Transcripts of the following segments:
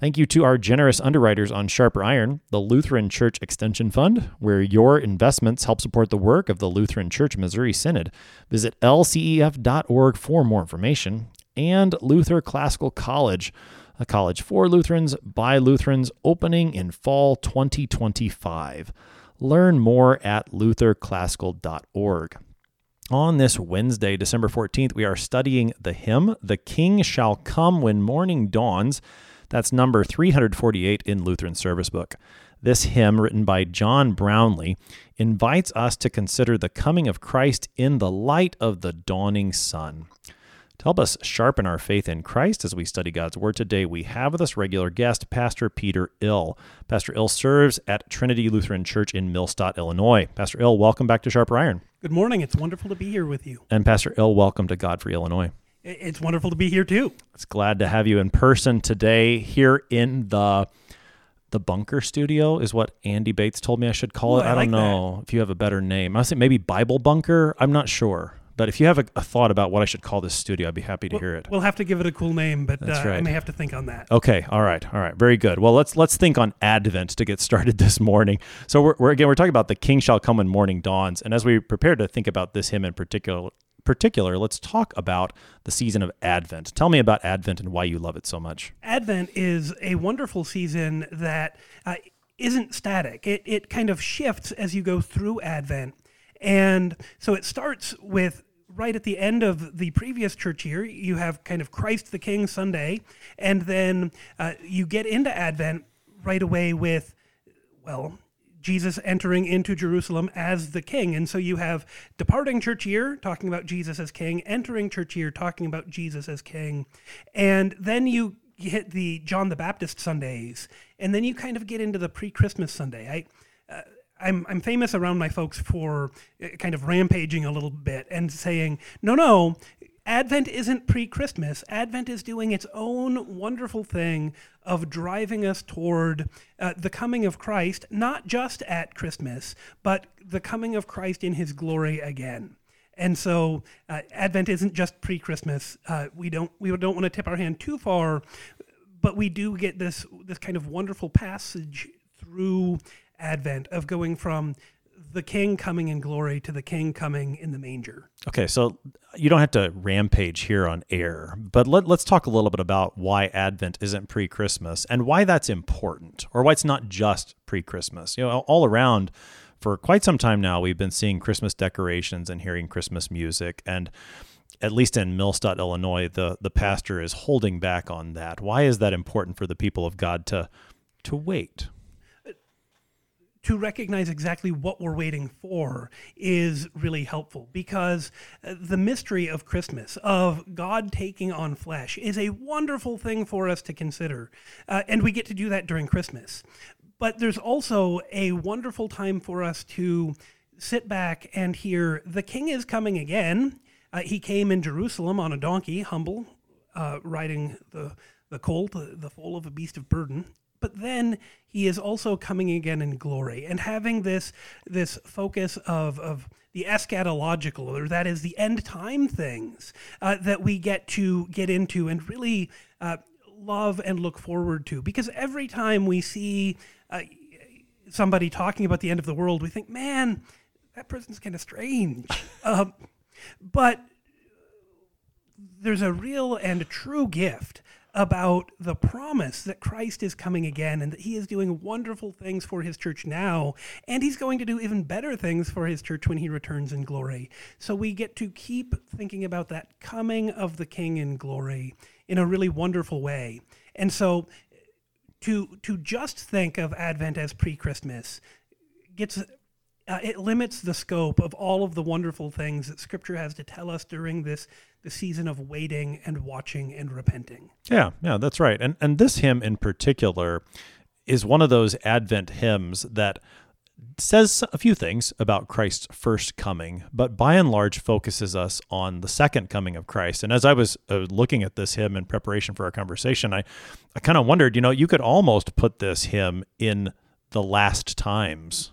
Thank you to our generous underwriters on Sharper Iron, the Lutheran Church Extension Fund, where your investments help support the work of the Lutheran Church Missouri Synod. Visit lcef.org for more information. And Luther Classical College, a college for Lutherans by Lutherans, opening in fall 2025. Learn more at lutherclassical.org. On this Wednesday, December 14th, we are studying the hymn, The King Shall Come When Morning Dawns. That's number 348 in Lutheran Service Book. This hymn, written by John Brownlee, invites us to consider the coming of Christ in the light of the dawning sun. To help us sharpen our faith in Christ as we study God's Word today, we have with us regular guest, Pastor Peter Ill. Pastor Ill serves at Trinity Lutheran Church in Millstadt, Illinois. Pastor Ill, welcome back to Sharper Iron. Good morning. It's wonderful to be here with you. And Pastor Ill, welcome to Godfrey, Illinois. It's wonderful to be here too. It's glad to have you in person today here in the the bunker studio is what Andy Bates told me I should call Ooh, it. I I, don't know that. if you have a better name. I was thinking maybe Bible bunker. I'm not sure. But if you have a, a thought about what I should call this studio, I'd be happy to We'll- hear it. We'll have to give it a cool name, but uh, That's I may have to think on that. Okay, all right, all right, very good. Well, let's let's think on Advent to get started this morning. So we're, we're again we're talking about the King shall come when morning dawns, and as we prepare to think about this hymn in particular, particular, let's talk about the season of Advent. Tell me about Advent and why you love it so much. Advent is a wonderful season that uh, isn't static. It, it kind of shifts as you go through Advent. And so it starts with right at the end of the previous church year, you have kind of Christ the King Sunday. And then uh, you get into Advent right away with, well, Jesus entering into Jerusalem as the king. And so you have departing church year talking about Jesus as king, entering church year talking about Jesus as king. And then you hit the John the Baptist Sundays. And then you kind of get into the pre Christmas Sunday. I, uh, I'm, I'm famous around my folks for uh, kind of rampaging a little bit and saying, no, no, Advent isn't pre Christmas. Advent is doing its own wonderful thing of driving us toward uh, the coming of Christ, not just at Christmas, but the coming of Christ in his glory again. And so uh, Advent isn't just pre Christmas. Uh, we, don't, we don't want to tip our hand too far, but we do get this, this kind of wonderful passage through Advent of going from the king coming in glory to the king coming in the manger. Okay, so you don't have to rampage here on air, but let, let's talk a little bit about why Advent isn't pre Christmas and why that's important, or why it's not just pre Christmas. You know, all around for quite some time now, we've been seeing Christmas decorations and hearing Christmas music. And at least in Millstadt, Illinois, the, the pastor is holding back on that. Why is that important for the people of God to, to wait? To recognize exactly what we're waiting for is really helpful because uh, the mystery of Christmas, of God taking on flesh, is a wonderful thing for us to consider. Uh, and we get to do that during Christmas. But there's also a wonderful time for us to sit back and hear the king is coming again. Uh, he came in Jerusalem on a donkey, humble, uh, riding the, the colt, the, the foal of a beast of burden but then he is also coming again in glory and having this this focus of of the eschatological or that is the end time things uh, that we get to get into and really uh, love and look forward to. Because every time we see uh, somebody talking about the end of the world we think man that person's kind of strange. Um, but there's a real and true gift about the promise that Christ is coming again and that he is doing wonderful things for his church now, and he's going to do even better things for his church when he returns in glory. So we get to keep thinking about that coming of the king in glory in a really wonderful way. And so to to just think of Advent as pre-Christmas gets uh, it limits the scope of all of the wonderful things that Scripture has to tell us during this the season of waiting and watching and repenting. Yeah, yeah, that's right. And and this hymn in particular is one of those Advent hymns that says a few things about Christ's first coming, but by and large focuses us on the second coming of Christ. And as I was uh, looking at this hymn in preparation for our conversation, I, I kind of wondered, you know, you could almost put this hymn in the last times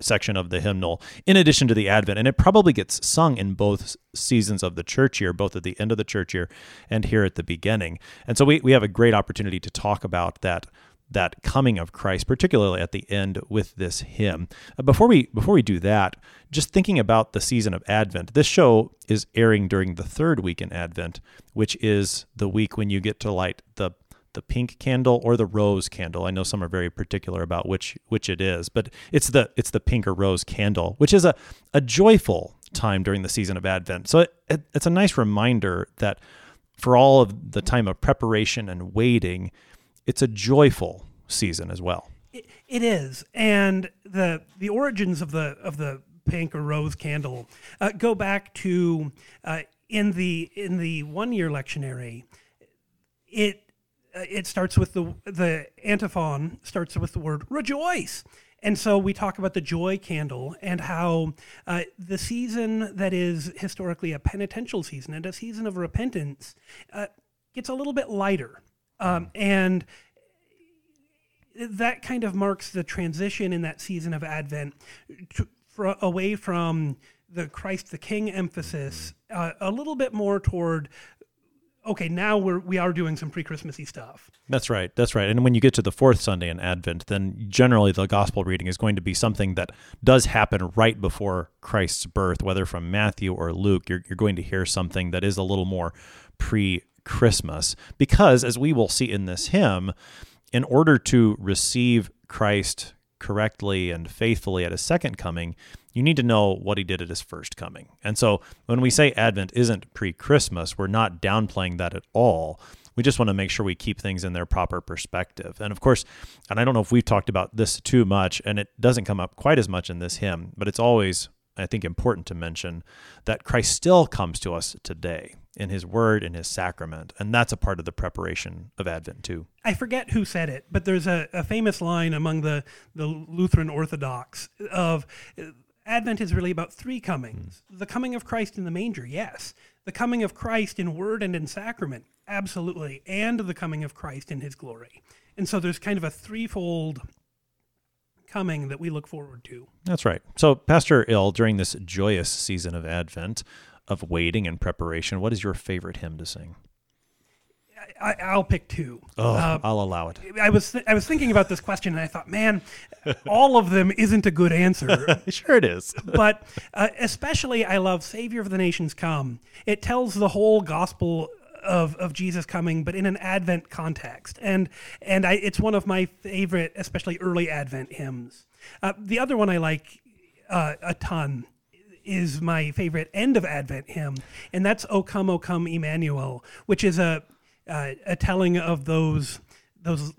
section of the hymnal in addition to the advent and it probably gets sung in both seasons of the church year both at the end of the church year and here at the beginning and so we, we have a great opportunity to talk about that that coming of Christ, particularly at the end with this hymn. Uh, before we before we do that, just thinking about the season of Advent. This show is airing during the third week in Advent, which is the week when you get to light the the pink candle or the rose candle. I know some are very particular about which which it is, but it's the it's the pink or rose candle, which is a a joyful time during the season of Advent. So it, it, it's a nice reminder that for all of the time of preparation and waiting, it's a joyful season as well. It, it is, and the the origins of the of the pink or rose candle uh, go back to uh, in the in the one year lectionary. It it starts with the the antiphon starts with the word rejoice. And so we talk about the joy candle and how uh, the season that is historically a penitential season and a season of repentance uh, gets a little bit lighter. Um, and that kind of marks the transition in that season of Advent to, for, away from the Christ the King emphasis, uh, a little bit more toward okay, now we're we are doing some pre-Christmassy stuff. That's right. That's right. And when you get to the fourth Sunday in Advent, then generally the gospel reading is going to be something that does happen right before Christ's birth, whether from Matthew or Luke. You're you're going to hear something that is a little more pre Christmas because as we will see in this hymn, in order to receive Christ correctly and faithfully at his second coming, you need to know what he did at his first coming. And so when we say Advent isn't pre Christmas, we're not downplaying that at all. We just want to make sure we keep things in their proper perspective. And of course, and I don't know if we've talked about this too much, and it doesn't come up quite as much in this hymn, but it's always, I think, important to mention that Christ still comes to us today in his word and his sacrament. And that's a part of the preparation of Advent, too. I forget who said it, but there's a, a famous line among the, the Lutheran Orthodox of Advent is really about three comings mm. the coming of Christ in the manger, yes. The coming of Christ in word and in sacrament, absolutely. And the coming of Christ in his glory. And so there's kind of a threefold coming that we look forward to. That's right. So, Pastor Ill, during this joyous season of Advent, of waiting and preparation, what is your favorite hymn to sing? I, will pick two. Oh, uh, I'll allow it. I was th- I was thinking about this question and I thought, man, all of them isn't a good answer. sure, it is. but uh, especially, I love "Savior of the Nations Come." It tells the whole gospel of, of Jesus coming, but in an Advent context, and and I, it's one of my favorite, especially early Advent hymns. Uh, the other one I like uh, a ton is my favorite end of Advent hymn, and that's "O Come, O Come, Emmanuel," which is a uh, a telling of those those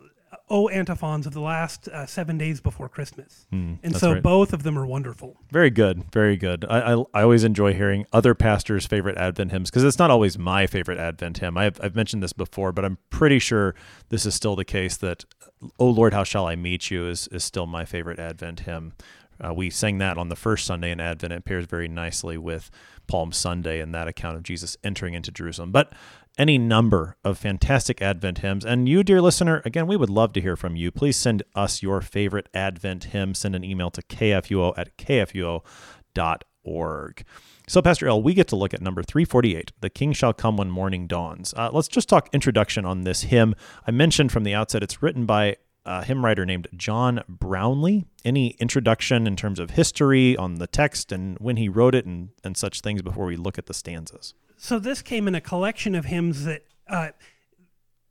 O antiphons of the last uh, seven days before Christmas. Mm, and so right. both of them are wonderful. Very good. Very good. I, I, I always enjoy hearing other pastors' favorite Advent hymns because it's not always my favorite Advent hymn. I've, I've mentioned this before, but I'm pretty sure this is still the case that Oh Lord, How Shall I Meet You is, is still my favorite Advent hymn. Uh, we sang that on the first Sunday in Advent. It pairs very nicely with Palm Sunday and that account of Jesus entering into Jerusalem. But any number of fantastic Advent hymns. And you, dear listener, again, we would love to hear from you. Please send us your favorite Advent hymn. Send an email to kfuo at kfuo.org. So, Pastor Ill, we get to look at number 348, The King Shall Come When Morning Dawns. Uh, let's just talk introduction on this hymn. I mentioned from the outset it's written by a hymn writer named John Brownlee. Any introduction in terms of history on the text and when he wrote it and, and such things before we look at the stanzas? So this came in a collection of hymns that. Uh,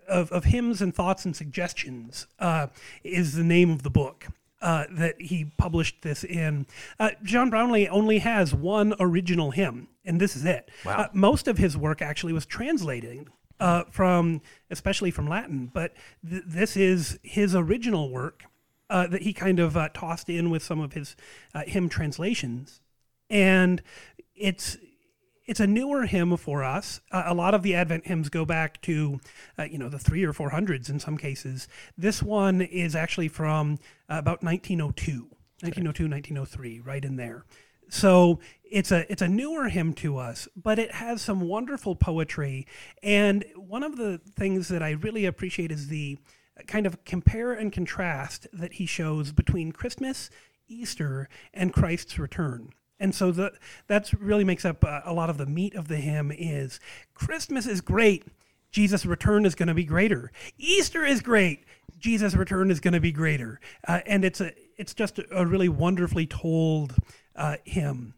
of, of hymns and thoughts and suggestions uh, is the name of the book. Uh, that he published this in. Uh, John Brownlee only has one original hymn, and this is it. Wow. Uh, most of his work actually was translated uh, from, especially from Latin, but th- this is his original work uh, that he kind of uh, tossed in with some of his hymn translations, and it's it's a newer hymn for us. Uh, a lot of the Advent hymns go back to, uh, you know, the three or four hundreds in some cases. This one is actually from uh, about 1902, 1902, 1903, right in there. So it's a it's a newer hymn to us, but it has some wonderful poetry. And one of the things that I really appreciate is the kind of compare and contrast that he shows between Christmas, Easter, and Christ's return. And so the, that's really makes up a, a lot of the meat of the hymn is Christmas is great. Jesus' return is going to be greater. Easter is great. Jesus' return is going to be greater. Uh, and it's a it's just a really wonderfully told uh, hymn.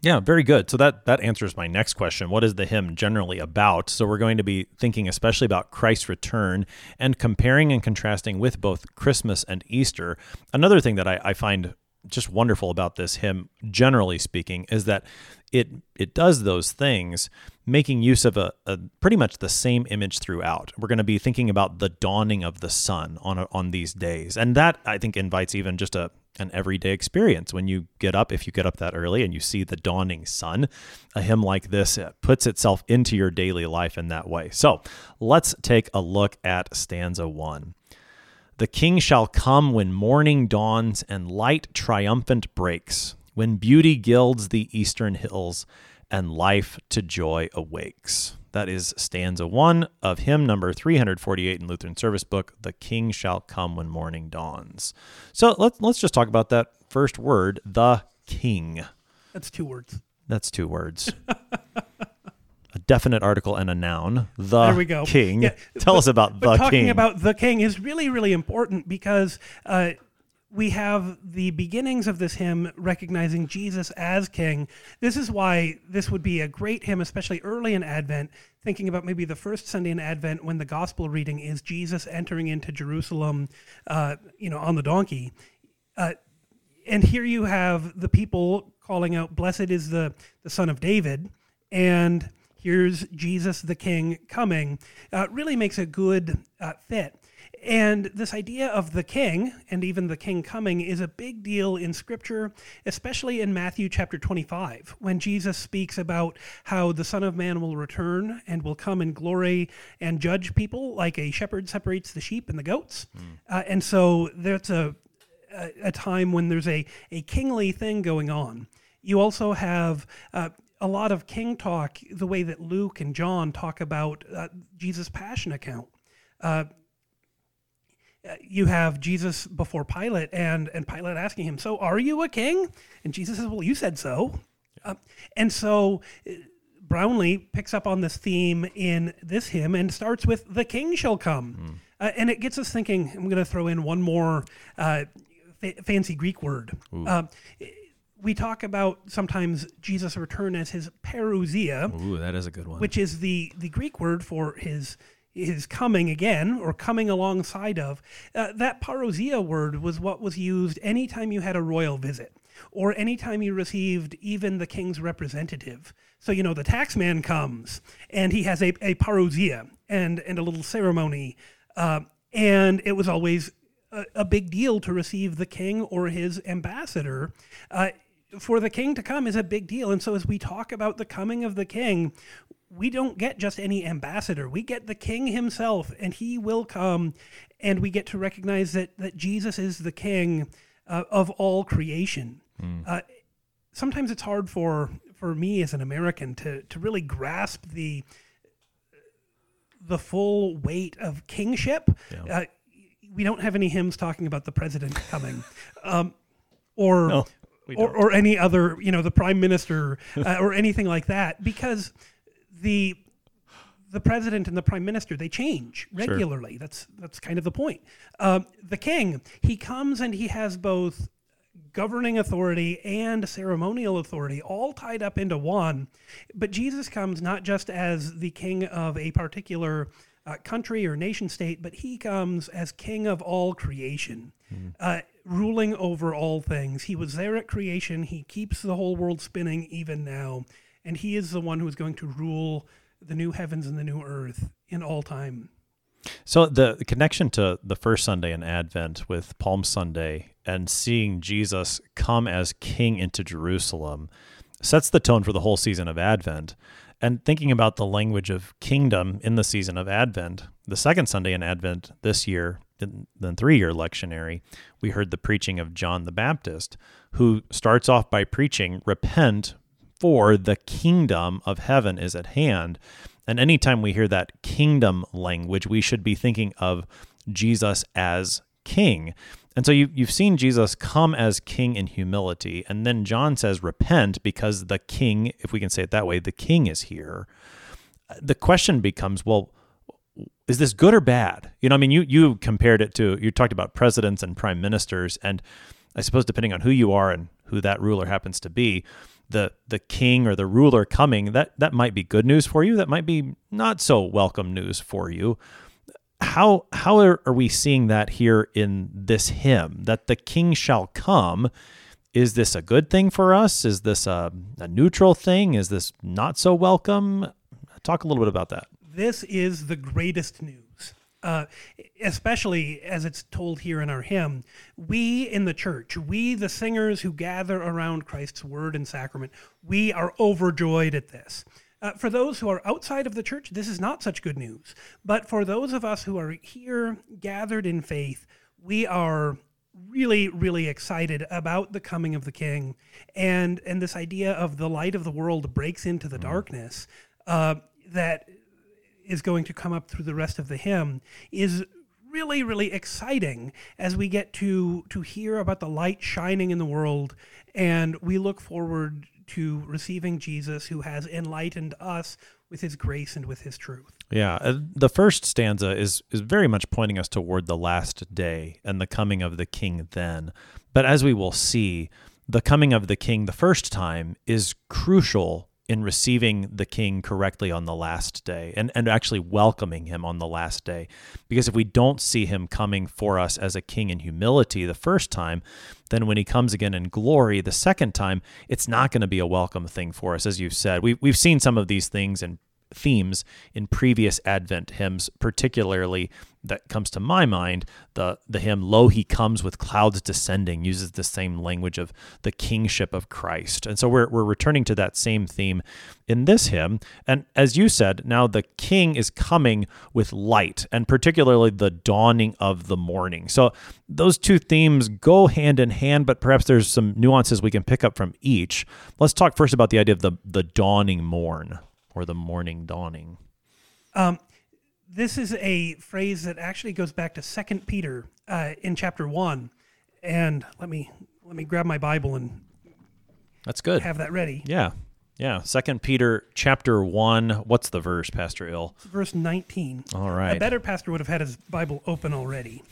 Yeah, very good. So that that answers my next question. What is the hymn generally about? So we're going to be thinking especially about Christ's return and comparing and contrasting with both Christmas and Easter. Another thing that I, I find just wonderful about this hymn, generally speaking, is that it it does those things, making use of a, a pretty much the same image throughout. We're going to be thinking about the dawning of the sun on a, on these days, and that I think invites even just a an everyday experience. When you get up if you get up that early and you see the dawning sun a hymn like this puts itself into your daily life in that way. So let's take a look at stanza 1 the king shall come when morning dawns and light triumphant breaks, when beauty gilds the eastern hills and life to joy awakes. That is stanza one of hymn number 348 in Lutheran Service Book, The King Shall Come When Morning Dawns. So let's, let's just talk about that first word, the king. That's two words. That's two words. a definite article and a noun. The there we go. king. Yeah, Tell but, us about the talking king. Talking about the king is really, really important because uh, we have the beginnings of this hymn recognizing Jesus as king. This is why this would be a great hymn, especially early in Advent, thinking about maybe the first Sunday in Advent when the gospel reading is Jesus entering into Jerusalem, uh, you know, on the donkey. Uh, and here you have the people calling out, Blessed is the, the Son of David. And here's Jesus the King coming, uh, really makes a good uh, fit. And this idea of the king and even the king coming is a big deal in scripture, especially in Matthew chapter 25, when Jesus speaks about how the Son of Man will return and will come in glory and judge people like a shepherd separates the sheep and the goats. Mm. Uh, and so that's a, a, a, time when there's a, a kingly thing going on. You also have uh, a lot of king talk, the way that Luke and John talk about uh, Jesus' passion account. Uh, you have Jesus before Pilate, and and Pilate asking him, "So are you a king?" And Jesus says, "Well, you said so." Uh, and so uh, Brownlee picks up on this theme in this hymn and starts with "The King shall come," mm. uh, and it gets us thinking. I'm going to throw in one more uh, fa- fancy Greek word we talk about sometimes Jesus' return as his parousia. Ooh, that is a good one. Which is the the Greek word for his his coming again or coming alongside of. Uh, that parousia word was what was used anytime you had a royal visit or anytime you received even the king's representative. So, you know, the taxman comes and he has a, a parousia and, and a little ceremony. Uh, and it was always a, a, big deal to receive the king or his ambassador. Uh, for the king to come is a big deal. And so, as we talk about the coming of the king, we don't get just any ambassador. We get the king himself, and he will come. And we get to recognize that, that Jesus is the king uh, of all creation. Mm. Uh, sometimes it's hard for, for me as an American to, to really grasp the, the full weight of kingship. Yeah. Uh, we don't have any hymns talking about the president coming. Um, or no or, or any other, you know, the prime minister uh, or anything like that, because the the president and the prime minister they change regularly. Sure. That's that's kind of the point. Um, the king he comes and he has both governing authority and ceremonial authority all tied up into one. But Jesus comes not just as the king of a particular uh, country or nation state, but he comes as king of all creation. Mm. Uh, ruling over all things. He was there at creation. He keeps the whole world spinning even now. And he is the one who is going to rule the new heavens and the new earth in all time. So the, connection to the first Sunday in Advent with Palm Sunday and seeing Jesus come as king into Jerusalem sets the tone for the whole season of Advent. And thinking about the language of kingdom in the season of Advent, the second Sunday in Advent this year, in the three year lectionary, we heard the preaching of John the Baptist, who starts off by preaching, Repent, for the kingdom of heaven is at hand. And anytime we hear that kingdom language, we should be thinking of Jesus as king. And so you, you've seen Jesus come as king in humility. And then John says, repent because the king, if we can say it that way, the king is here. The question becomes, well, is this good or bad? You know, I mean, you you compared it to you talked about presidents and prime ministers, and I suppose depending on who you are and who that ruler happens to be, the the king or the ruler coming that that might be good news for you. That might be not so welcome news for you. How how are, are we seeing that here in this hymn that the king shall come? Is this a good thing for us? Is this a, a neutral thing? Is this not so welcome? Talk a little bit about that. This is the greatest news uh, especially as it's told here in our hymn, we in the church, we the singers who gather around Christ's word and sacrament, we are overjoyed at this. Uh, for those who are outside of the church, this is not such good news. But for those of us who are here gathered in faith, we are really really excited about the coming of the king and and this idea of the light of the world breaks into the mm. darkness uh, that is going to come up through the rest of the hymn is really really exciting as we get to to hear about the light shining in the world and we look forward to receiving Jesus who has enlightened us with his grace and with his truth. Yeah, uh, the first stanza is is very much pointing us toward the last day and the coming of the king then. But as we will see, the coming of the king the first time is crucial in receiving the king correctly on the last day and, and actually welcoming him on the last day. Because if we don't see him coming for us as a king in humility the first time, then when he comes again in glory the second time, it's not going to be a welcome thing for us. As you've said, we, we've seen some of these things and themes in previous Advent hymns, particularly that comes to my mind the the hymn "Lo, He comes with clouds descending" uses the same language of the kingship of Christ, and so we're we're returning to that same theme in this hymn. And as you said, now the King is coming with light, and particularly the dawning of the morning. So those two themes go hand in hand, but perhaps there's some nuances we can pick up from each. Let's talk first about the idea of the the dawning morn or the morning dawning? Um, this is a phrase that actually goes back to Second Peter uh, in chapter one, and let me let me grab my Bible and that's good. Have that ready. Yeah, yeah. Second Peter chapter one. What's the verse, Pastor Ill? Verse nineteen. All right. A better pastor would have had his Bible open already.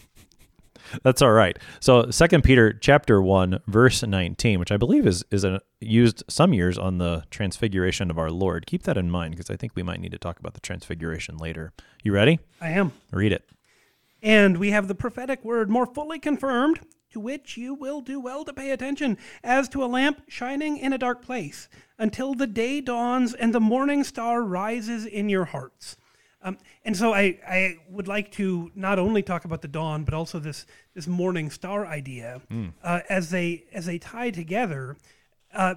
That's all right. So Second Peter chapter one verse nineteen, which I believe is is a, used some years on the transfiguration of our Lord. Keep that in mind because I think we might need to talk about the transfiguration later. You ready? I am. Read it. And we have the prophetic word more fully confirmed, to which you will do well to pay attention, as to a lamp shining in a dark place, until the day dawns and the morning star rises in your hearts. Um, and so I, I would like to not only talk about the dawn, but also this this morning star idea mm. uh, as they as they tie together. Uh,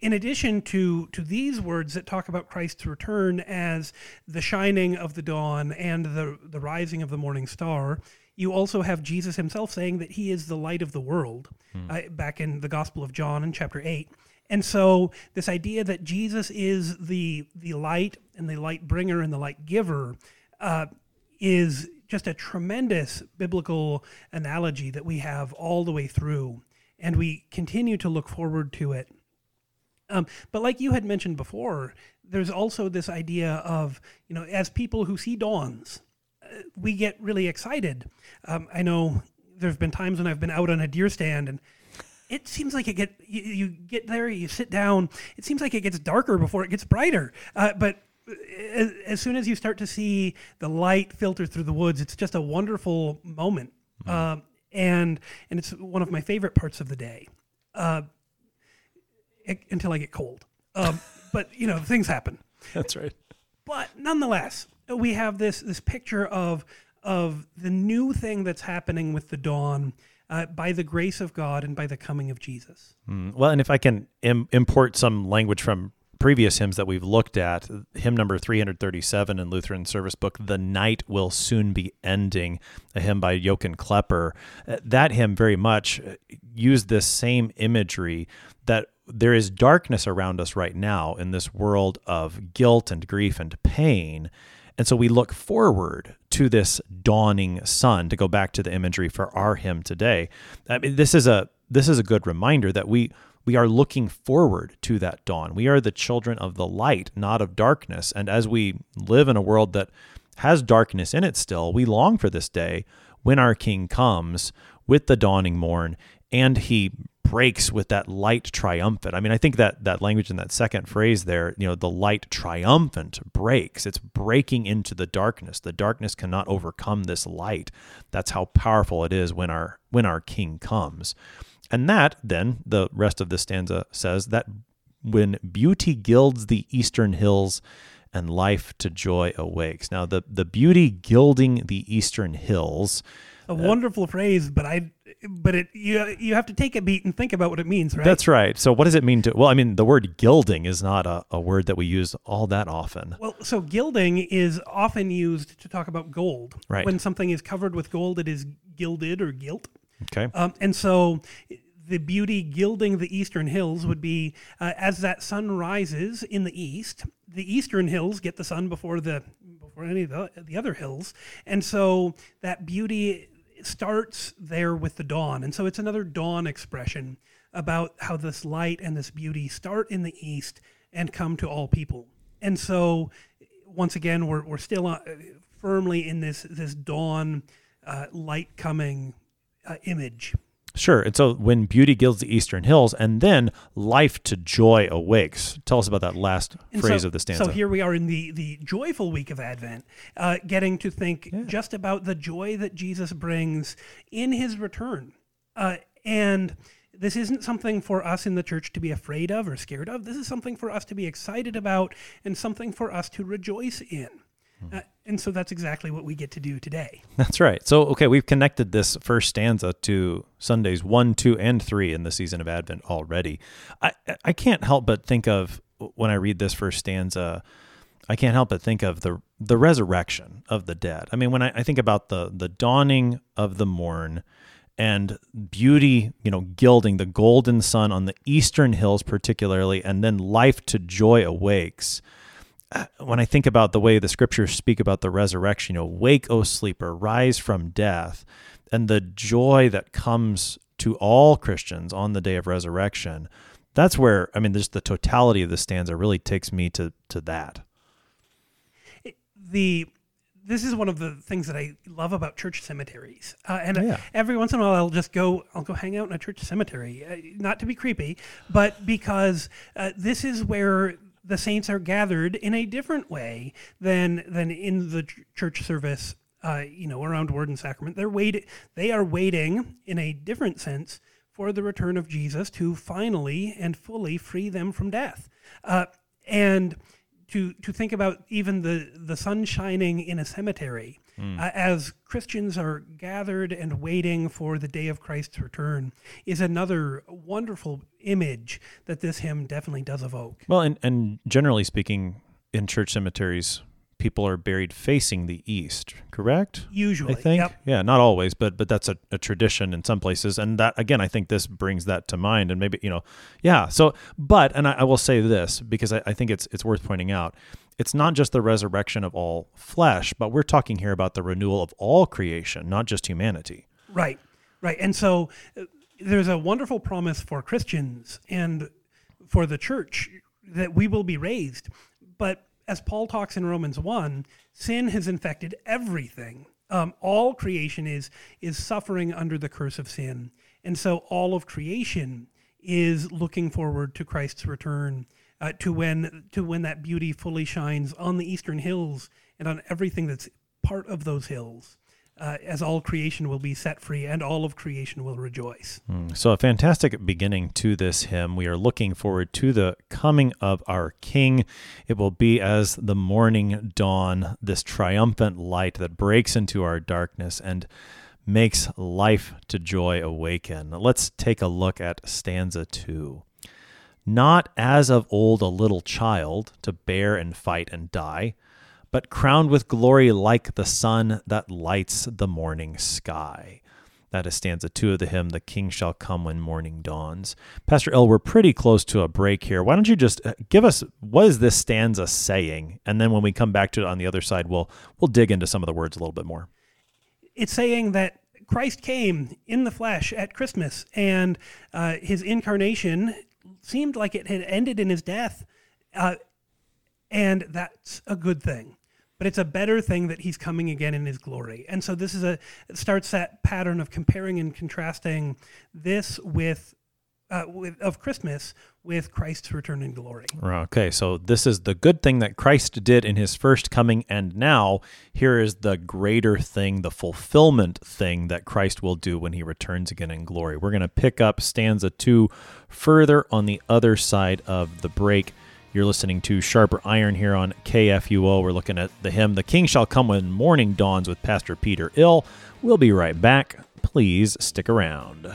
in addition to to these words that talk about Christ's return as the shining of the dawn and the the rising of the morning star, you also have Jesus himself saying that he is the light of the world. Mm. Uh, back in the Gospel of John in chapter eight. And so this idea that Jesus is the the light and the light bringer and the light giver uh, is just a tremendous biblical analogy that we have all the way through, and we continue to look forward to it. Um, but like you had mentioned before, there's also this idea of you know as people who see dawns, uh, we get really excited. Um, I know there's been times when I've been out on a deer stand and it seems like it get you, you, get there, you sit down. It seems like it gets darker before it gets brighter. Uh, but as, as, soon as you start to see the light filter through the woods, it's just a wonderful moment. Mm-hmm. Uh, and and it's one of my favorite parts of the day. Uh, it, until I get cold. Um, but you know, things happen. That's right. But nonetheless, we have this this picture of of the new thing that's happening with the dawn uh, by the grace of God and by the coming of Jesus. Mm, well, and if I can Im- import some language from previous hymns that we've looked at, hymn number 337 in Lutheran Service Book, The Night Will Soon Be Ending, a hymn by Jochen Klepper, uh, that hymn very much uh, used this same imagery that there is darkness around us right now in this world of guilt and grief and pain. And so we look forward to this dawning sun to go back to the imagery for our hymn today. I mean, this is a this is a good reminder that we we are looking forward to that dawn. We are the children of the light, not of darkness. And as we live in a world that has darkness in it still, we long for this day when our King comes with the dawning morn and he breaks with that light triumphant. I mean, I think that that language in that second phrase there, you know, the light triumphant breaks. It's breaking into the darkness. The darkness cannot overcome this light. That's how powerful it is when our when our king comes. And that then the rest of the stanza says that when beauty gilds the eastern hills and life to joy awakes. Now the the beauty gilding the eastern hills a wonderful phrase, but I but it you you have to take a beat and think about what it means, right? That's right. So what does it mean to well, I mean the word gilding is not a, a word that we use all that often. Well, so gilding is often used to talk about gold. Right. When something is covered with gold, it is gilded or gilt. Okay. Um, and so the beauty gilding the eastern hills would be uh, as that sun rises in the east, the eastern hills get the sun before the before any of the, the other hills, and so that beauty starts there with the dawn. And so it's another dawn expression about how this light and this beauty start in the east and come to all people. And so once again, we're, we're still uh, firmly in this, this dawn uh, light coming uh, image. Sure. And so when beauty gilds the eastern hills, and then life to joy awakes. Tell us about that last And phrase so, of the stanza. So here we are in the the joyful week of Advent, uh, getting to think just about the joy that Jesus brings in His return, uh, and this isn't something for us in the church to be afraid of or scared of. This is something for us to be excited about and something for us to rejoice in. Hmm. Uh, and so that's exactly what we get to do today. That's right. So, okay, we've connected this first stanza to Sundays one, two, and three in the season of Advent already. I, I can't help but think of when I read this first stanza, I can't help but think of the the resurrection of the dead. I mean, when I, I think about the the dawning of the morn and beauty, you know, gilding the golden sun on the eastern hills, particularly, and then life to joy awakes when I think about the way the scriptures speak about the resurrection, you know, wake, O sleeper, rise from death, and the joy that comes to all Christians on the day of resurrection, that's where, I mean, just the totality of the stanza really takes me to, to that. The this is one of the things that I love about church cemeteries. Uh, and Yeah. every once in a while, I'll just go, I'll go hang out in a church cemetery, uh, not to be creepy, but because uh, this is where the saints are gathered in a different way than than in the ch- church service. Uh, you know, around word and sacrament, they're wait, they are waiting in a different sense for the return of Jesus to finally and fully free them from death. Uh, and to to think about even the the sun shining in a cemetery uh, as Christians are gathered and waiting for the day of Christ's return is another wonderful image that this hymn definitely does evoke. Well, and, and generally speaking, in church cemeteries, people are buried facing the east, correct? Usually, I think. Yep. Yeah, not always, but but that's a, a tradition in some places. And that again, I think this brings that to mind. And maybe, you know, yeah. So but and I, I will say this because I, I think it's it's worth pointing out. It's not just the resurrection of all flesh, but we're talking here about the renewal of all creation, not just humanity. Right, right. And so uh, there's a wonderful promise for Christians and for the church that we will be raised. But as Paul talks in Romans 1, sin has infected everything. Um, all creation is is suffering under the curse of sin. And so all of creation is looking forward to Christ's return, uh, to when to when that beauty fully shines on the eastern hills and on everything that's part of those hills uh, as all creation will be set free and all of creation will rejoice. So, a fantastic beginning to this hymn. We are looking forward to the coming of our King. It will be as the morning dawn, this triumphant light that breaks into our darkness and makes life to joy awaken. Let's take a look at stanza two. Not as of old a little child to bear and fight and die, but crowned with glory like the sun that lights the morning sky. That is stanza two of the hymn, The King Shall Come When Morning Dawns. Pastor Ill, we're pretty close to a break here. Why don't you just uh, give us what is this stanza saying? And then when we come back to it on the other side, we'll we'll dig into some of the words a little bit more. It's saying that Christ came in the flesh at Christmas, and uh, his incarnation seemed like it had ended in his death. Uh, and that's a good thing but it's a better thing that he's coming again in his glory. And so this is a starts that pattern of comparing and contrasting this with uh, with, of Christmas with Christ's return in glory. Okay, so this is the good thing that Christ did in his first coming, and now here is the greater thing, the fulfillment thing that Christ will do when he returns again in glory. We're going to pick up stanza two further on the other side of the break. You're listening to Sharper Iron here on KFUO. We're looking at the hymn, The King Shall Come When Morning Dawns with Pastor Peter Ill. We'll be right back. Please stick around.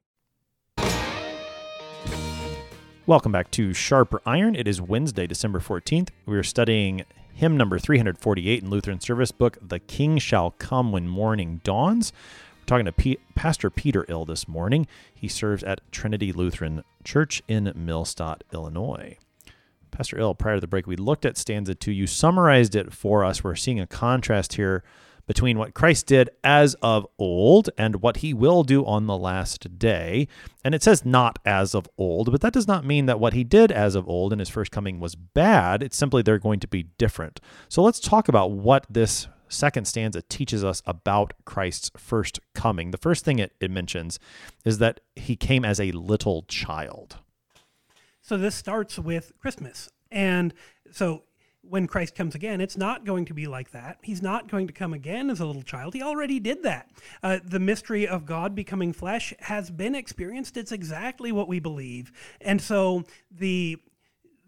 Welcome back to Sharper Iron. It is Wednesday, December 14th. We are studying hymn number 348 in Lutheran Service Book, The King Shall Come When Morning Dawns. We're talking to P- Pastor Peter Ill this morning. He serves at Trinity Lutheran Church in Millstadt, Illinois. Pastor Ill, prior to the break, we looked at stanza two. You summarized it for us. We're seeing a contrast here between what Christ did as of old and what he will do on the last day. And it says not as of old, but that does not mean that what he did as of old in his first coming was bad. It's simply they're going to be different. So let's talk about what this second stanza teaches us about Christ's first coming. The first thing it, it mentions is that he came as a little child. So this starts with Christmas. And so when Christ comes again, it's not going to be like that. He's not going to come again as a little child. He already did that. Uh, the mystery of God becoming flesh has been experienced. It's exactly what we believe. And so the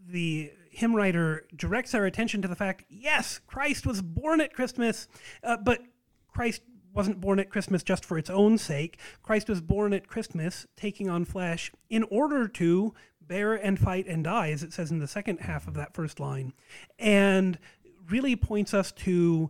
the hymn writer directs our attention to the fact yes, Christ was born at Christmas, uh, but Christ wasn't born at Christmas just for its own sake. Christ was born at Christmas, taking on flesh, in order to bear and fight and die, as it says in the second half of that first line, and really points us to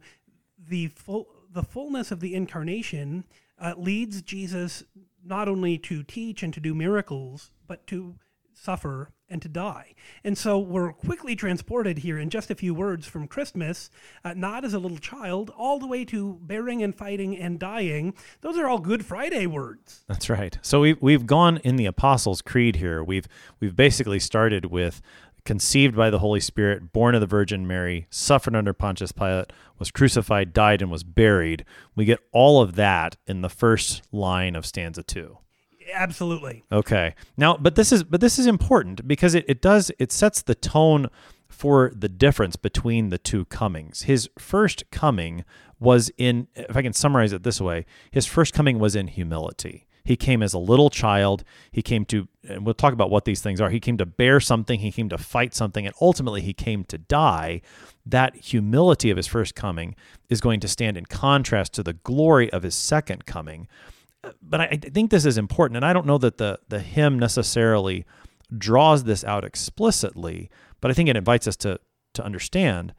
the full the fullness of the incarnation uh, leads Jesus not only to teach and to do miracles, but to suffer and to die. And so we're quickly transported here in just a few words from Christmas, uh, not as a little child, all the way to bearing and fighting and dying. Those are all Good Friday words. That's right. So we've, we've gone in the Apostles' Creed here. We've, we've basically started with conceived by the Holy Spirit, born of the Virgin Mary, suffered under Pontius Pilate, was crucified, died, and was buried. We get all of that in the first line of stanza two. Absolutely. Okay. Now, but this is but this is important because it, it does it sets the tone for the difference between the two comings. His first coming was in if I can summarize it this way, his first coming was in humility. He came as a little child. He came to, and we'll talk about what these things are. He came to bear something. He came to fight something. And ultimately, he came to die. That humility of his first coming is going to stand in contrast to the glory of his second coming but I, think this is important, and I don't know that the the hymn necessarily draws this out explicitly, but I think it invites us to to understand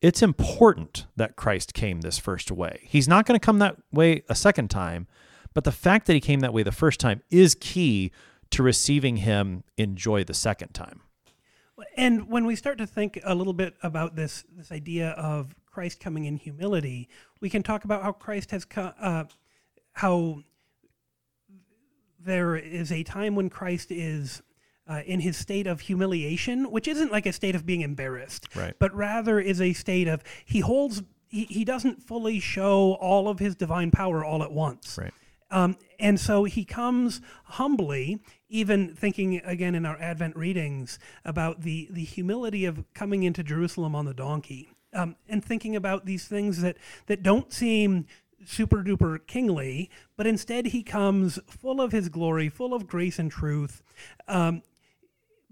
it's important that Christ came this first way. He's not going to come that way a second time, but the fact that he came that way the first time is key to receiving him in joy the second time. And when we start to think a little bit about this this idea of Christ coming in humility, we can talk about how Christ has come, uh, how there is a time when Christ is uh, in his state of humiliation, which isn't like a state of being embarrassed, Right. but rather is a state of he holds he, he doesn't fully show all of his divine power all at once. Right. Um, and so he comes humbly, even thinking again in our Advent readings about the, the humility of coming into Jerusalem on the donkey, um, and thinking about these things that, that don't seem super duper kingly, but instead he comes full of his glory, full of grace and truth. Um,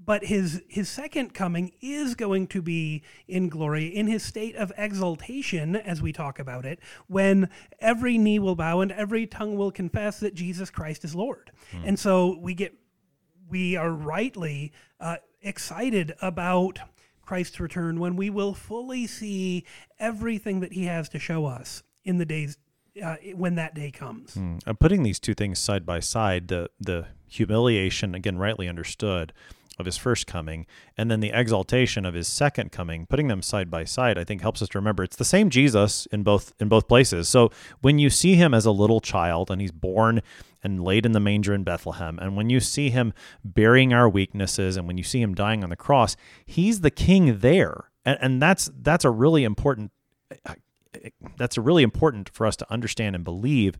but his his second coming is going to be in glory in his state of exaltation as we talk about it when every knee will bow and every tongue will confess that Jesus Christ is Lord and so we get we are rightly uh, excited about Christ's return when we will fully see everything that he has to show us in the days uh, when that day comes. Mm. I'm putting these two things side by side the the humiliation again rightly understood of his first coming and then the exaltation of his second coming. Putting them side by side I think helps us to remember it's the same Jesus in both in both places. So when you see him as a little child and he's born and laid in the manger in Bethlehem and when you see him bearing our weaknesses and when you see him dying on the cross he's the king there. And, and that's that's a really important that's really important for us to understand and believe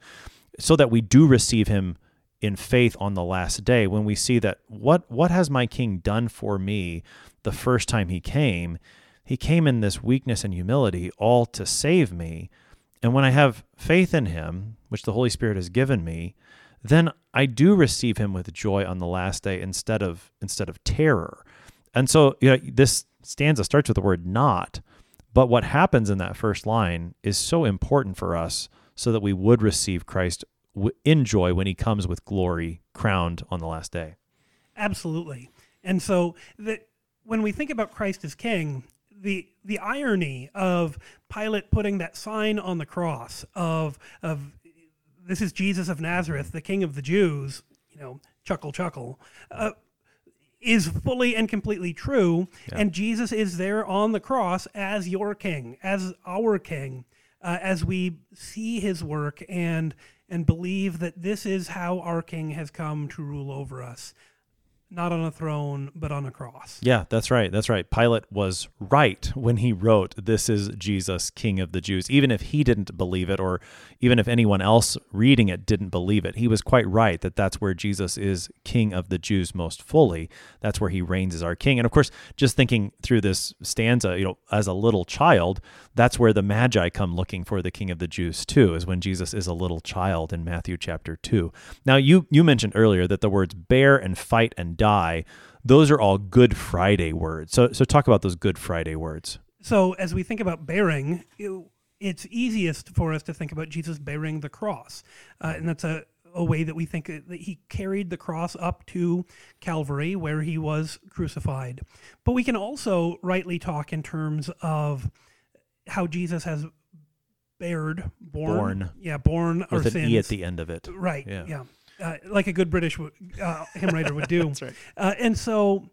so that we do receive him in faith on the last day when we see that what what has my king done for me the first time he came? He came in this weakness and humility all to save me. And when i have faith in him which the holy spirit has given me then i do receive him with joy on the last day instead of instead of terror. And so you know, this stanza starts with the word not but what happens in that first line is so important for us so that we would receive Christ in joy when he comes with glory crowned on the last day. Absolutely. And so that when we think about Christ as king, the the irony of Pilate putting that sign on the cross of of this is Jesus of Nazareth, the King of the Jews, you know, chuckle chuckle, uh, is fully and completely true. And Jesus is there on the cross as your King, as our King, uh, as we see His work and and believe that this is how our King has come to rule over us not on a throne, but on a cross. Yeah, that's right. That's right. Pilate was right when he wrote, This is Jesus, King of the Jews. Even if he didn't believe it, or even if anyone else reading it didn't believe it, he was quite right that that's where Jesus is King of the Jews most fully. That's where he reigns as our King. And of course, just thinking through this stanza, you know, as a little child, that's where the Magi come looking for the King of the Jews too, is when Jesus is a little child in Matthew chapter 2. Now, you, you mentioned earlier that the words bear and fight and die, those are all Good Friday words. So, so talk about those Good Friday words. So, as we think about bearing, it's easiest for us to think about Jesus bearing the cross. Uh, and that's a, a way that we think that he carried the cross up to Calvary, where he was crucified. But we can also rightly talk in terms of how Jesus has bared, born, Borne. yeah, borne our With an sins. E at the end of it. Right. Yeah. Yeah. Uh, like a good British uh, hymn writer would do. That's right. Uh, and so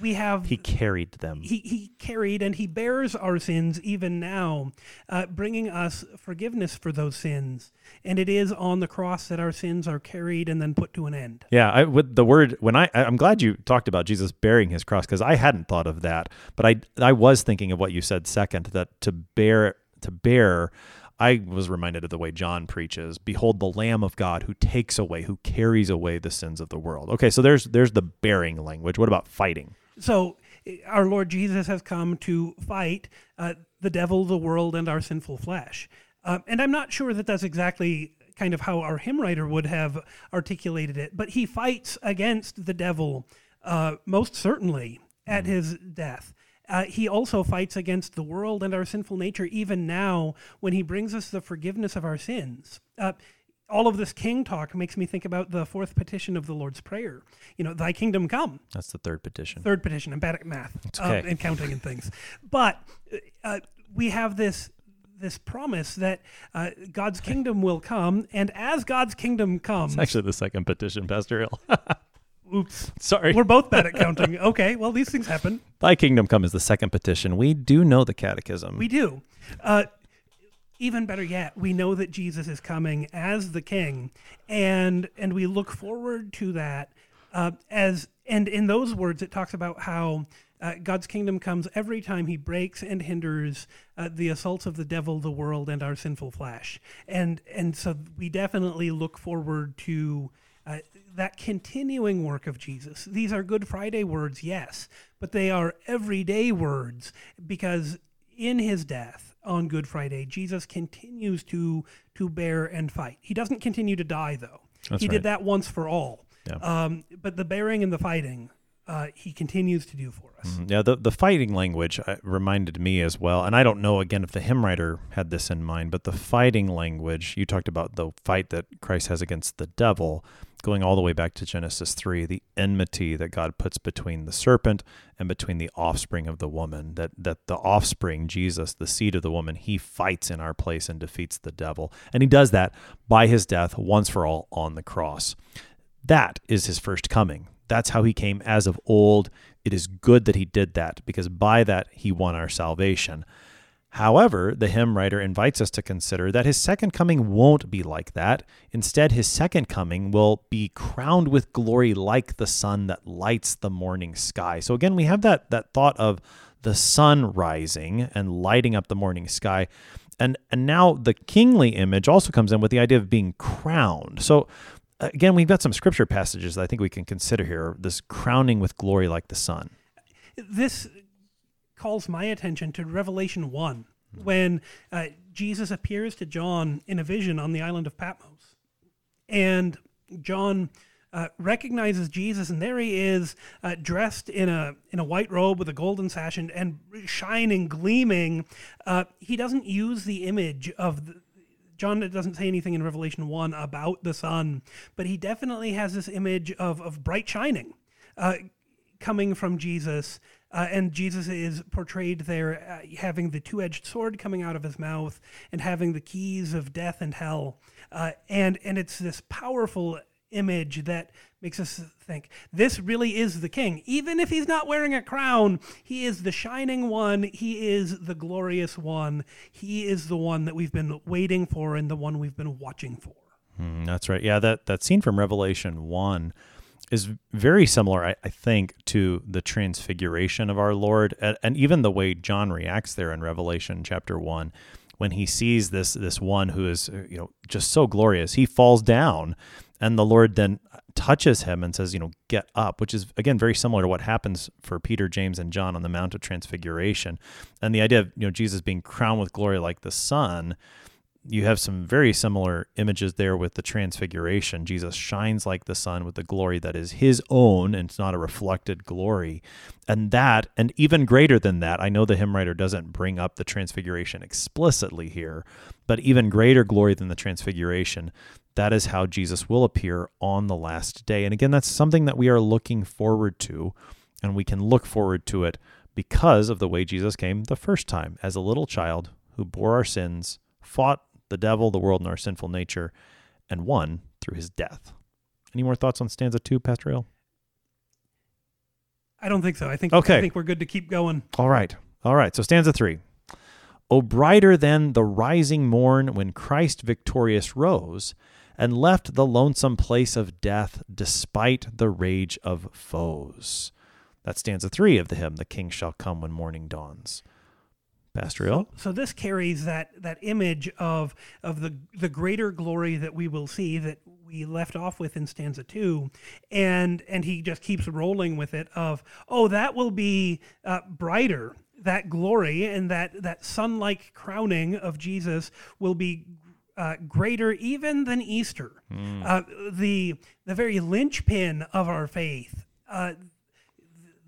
we have He carried them. he, he carried and he bears our sins even now, uh, bringing us forgiveness for those sins. And it is on the cross that our sins are carried and then put to an end. Yeah, I, with the word when I I'm glad you talked about Jesus bearing his cross because I hadn't thought of that, but I I was thinking of what you said second that to bear to bear. I was reminded of the way John preaches, "Behold the Lamb of God who takes away, who carries away the sins of the world." Okay, so there's there's the bearing language. What about fighting? So eh, our Lord Jesus has come to fight uh, the devil, the world, and our sinful flesh. Um, and I'm not sure that that's exactly kind of how our hymn writer would have articulated it, but he fights against the devil uh, most certainly at his death. Uh, he also fights against the world and our sinful nature even now when he brings us the forgiveness of our sins. Uh, all of this king talk makes me think about the fourth petition of the Lord's Prayer. You know, Thy kingdom come. That's the third petition. Third petition. I'm bad at math It's uh, and counting and things, but uh, we have this this promise that uh, God's kingdom will come, and as God's kingdom comes, It's actually the second petition, Pastor Ill. oops, Sorry. we're both bad at counting. Okay, well these things happen. Thy kingdom come is the second petition. We do know the catechism. We do. Uh, even better yet, we know that Jesus is coming as the King, and and we look forward to that. Uh, as and in those words, it talks about how uh, God's kingdom comes every time He breaks and hinders uh, the assaults of the devil, the world, and our sinful flesh. And and so we definitely look forward to. That continuing work of Jesus. These are Good Friday words, yes, but they are everyday words because in his death on Good Friday, Jesus continues to to bear and fight. He doesn't continue to die though. That's he right. did that once for all. Yeah. Um, but the bearing and the fighting, uh, he continues to do for us. Mm, Yeah, the, the fighting language uh, reminded me as well. And I don't know, again, if the hymn writer had this in mind, but the fighting language, you talked about the fight that Christ has against the devil, going all the way back to Genesis 3, the enmity that God puts between the serpent and between the offspring of the woman, that, that the offspring, Jesus, the seed of the woman, he fights in our place and defeats the devil. And he does that by his death once for all on the cross. That is his first coming. That's how he came as of old. It is good that he did that because by that he won our salvation. However, the hymn writer invites us to consider that his second coming won't be like that. Instead, his second coming will be crowned with glory like the sun that lights the morning sky. So again, we have that that thought of the sun rising and lighting up the morning sky. And and now the kingly image also comes in with the idea of being crowned. So again, we've got some scripture passages that I think we can consider here. This crowning with glory like the sun. This calls my attention to Revelation 1 when uh, Jesus appears to John in a vision on the island of Patmos. And John uh, recognizes Jesus, and there he is, uh, dressed in a in a white robe with a golden sash and, and shining, gleaming. Uh, he doesn't use the image of the, John doesn't say anything in Revelation 1 about the sun, but he definitely has this image of, of bright shining uh, coming from Jesus. Uh, and Jesus is portrayed there uh, having the two edged sword coming out of his mouth and having the keys of death and hell. Uh, and, and it's this powerful image that makes us think this really is the king. Even if he's not wearing a crown, he is the shining one. He is the glorious one. He is the one that we've been waiting for and the one we've been watching for. Mm, that's right. Yeah, that, that scene from Revelation 1 is very similar, I, I think, to the transfiguration of our Lord, and, and even the way John reacts there in Revelation chapter 1 when he sees this this one who is uh, you know just so glorious he falls down and the lord then touches him and says you know get up which is again very similar to what happens for peter james and john on the mount of transfiguration and the idea of you know jesus being crowned with glory like the sun you have some very similar images there with the transfiguration. Jesus shines like the sun with the glory that is his own and it's not a reflected glory. And that, and even greater than that, I know the hymn writer doesn't bring up the transfiguration explicitly here, but even greater glory than the transfiguration, that is how Jesus will appear on the last day. And again, that's something that we are looking forward to, and we can look forward to it because of the way Jesus came the first time as a little child who bore our sins, fought the devil, the world, and our sinful nature, and won through his death. Any more thoughts on stanza two, Pastor Ill? I don't think so. I think Okay. I think we're good to keep going. All right. All right. So stanza three. O brighter than the rising morn when Christ victorious rose and left the lonesome place of death despite the rage of foes. That's stanza three of the hymn, The King Shall Come When Morning Dawns. Pastor Ill? So this carries that that image of of the the greater glory that we will see that we left off with in stanza two, and and he just keeps rolling with it of oh that will be uh, brighter that glory and that that sun-like crowning of Jesus will be uh, greater even than Easter, uh, the the very linchpin of our faith. Uh,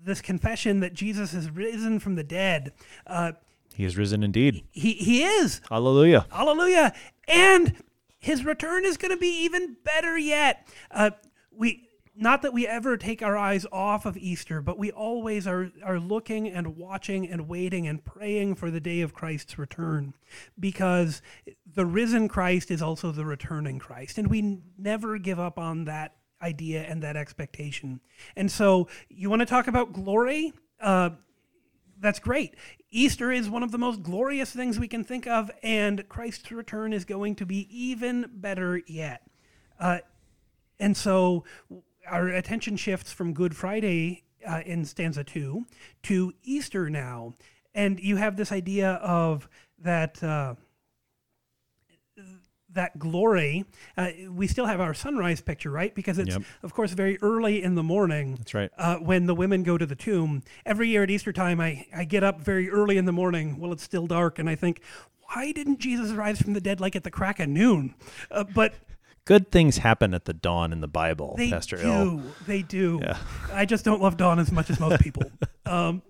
this confession that Jesus has risen from the dead. Uh, He is risen indeed. he he is Hallelujah. hallelujah and his return is going to be even better yet. Uh, we not that we ever take our eyes off of Easter, but we always are, are looking and watching and waiting and praying for the day of Christ's return because the risen Christ is also the returning Christ. And we never give up on that idea and that expectation. And so, you want to talk about glory? Uh, that's great. Easter is one of the most glorious things we can think of, and Christ's return is going to be even better yet. Uh, and so our attention shifts from Good Friday uh, in stanza two to Easter now, and you have this idea of that. Uh, that glory, uh, we still have our sunrise picture, right? Because it's, Yep. of course, very early in the morning. That's right. Uh, when the women go to the tomb. Every year at Easter time, I, I get up very early in the morning while it's still dark, and I think, why didn't Jesus rise from the dead like at the crack of noon? Uh, but Good things happen at the dawn in the Bible, they Pastor do. Ill. They do. Yeah. I just don't love dawn as much as most people. um,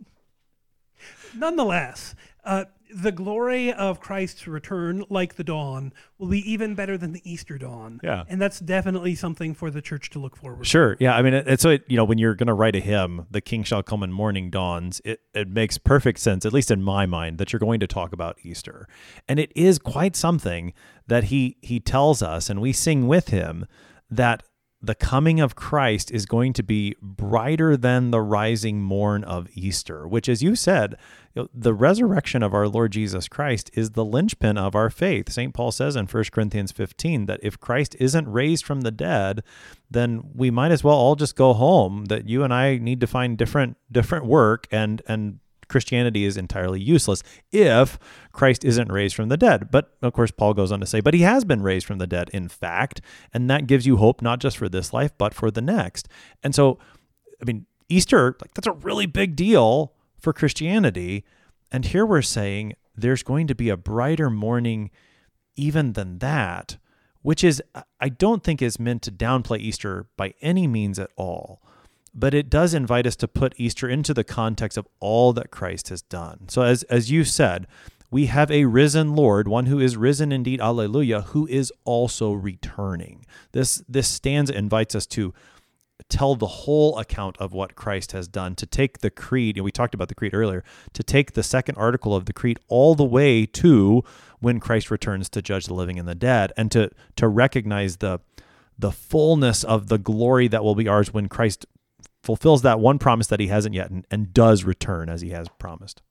nonetheless, uh, the glory of Christ's return, like the dawn, will be even better than the Easter dawn. Yeah. And that's definitely something for the church to look forward to. Sure. Yeah. I mean, it, it's you know, when you're going to write a hymn, the king shall come in morning dawns, it, it makes perfect sense, at least in my mind, that you're going to talk about Easter. And it is quite something that he, he tells us, and we sing with him, that the coming of Christ is going to be brighter than the rising morn of Easter, which, as you said, the resurrection of our Lord Jesus Christ is the linchpin of our faith. St. Paul says in 1 Corinthians 15 that if Christ isn't raised from the dead, then we might as well all just go home. That you and I need to find different different work and and Christianity is entirely useless if Christ isn't raised from the dead. But of course, Paul goes on to say, but he has been raised from the dead, in fact. And that gives you hope not just for this life, but for the next. And so, I mean, Easter, like that's a really big deal for Christianity. And here we're saying there's going to be a brighter morning even than that, which is, I don't think is meant to downplay Easter by any means at all but it does invite us to put Easter into the context of all that Christ has done. So as as you said, we have a risen Lord, one who is risen indeed, alleluia, who is also returning. This this stanza invites us to tell the whole account of what Christ has done, to take the creed, and we talked about the creed earlier, to take the second article of the creed all the way to when Christ returns to judge the living and the dead, and to to recognize the the fullness of the glory that will be ours when Christ fulfills that one promise that he hasn't yet and, and does return as he has promised.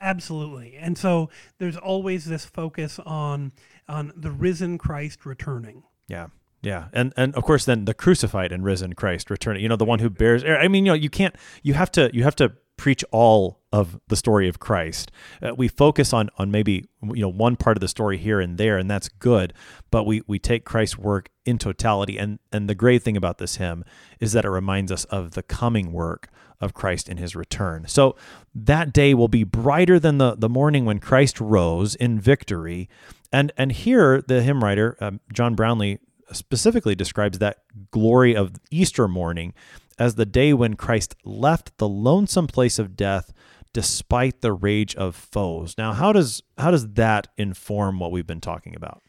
Absolutely. And so there's always this focus on on the risen Christ returning. Yeah. Yeah. And and of course then the crucified and risen Christ returning, you know, the one who bears I mean, you know, you can't you have to you have to preach all of the story of Christ. Uh, we focus on on maybe you know one part of the story here and there and that's good, but we we take Christ's work in totality and and the great thing about this hymn is that it reminds us of the coming work of Christ in his return. So that day will be brighter than the the morning when Christ rose in victory. And and here the hymn writer um, John Brownlie specifically describes that glory of Easter morning as the day when Christ left the lonesome place of death despite the rage of foes. Now, how does how does that inform what we've been talking about?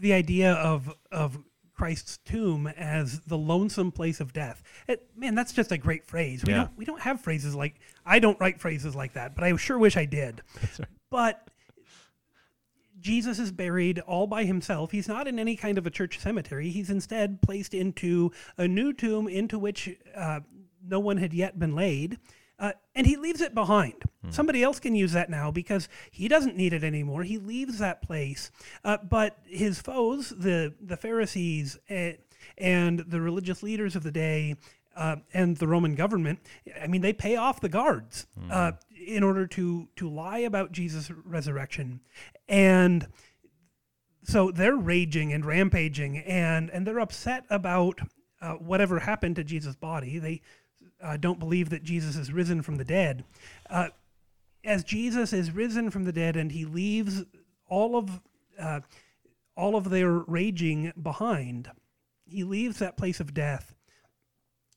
The idea of of Christ's tomb as the lonesome place of death. It, man, that's just a great phrase. We Yeah. don't we don't have phrases like I don't write phrases like that, but I sure wish I did. Right. But Jesus is buried all by himself. He's not in any kind of a church cemetery. He's instead placed into a new tomb into which uh, no one had yet been laid. Uh, and he leaves it behind. Somebody else can use that now because he doesn't need it anymore. He leaves that place. Uh, but his foes, the, the Pharisees eh, and the religious leaders of the day, uh, and the Roman government, I mean, they pay off the guards uh, in order to to lie about Jesus' resurrection, and so they're raging and rampaging, and and they're upset about uh, whatever happened to Jesus' body. They uh, don't believe that Jesus is risen from the dead. Uh, as Jesus is risen from the dead, and he leaves all of uh, all of their raging behind, he leaves that place of death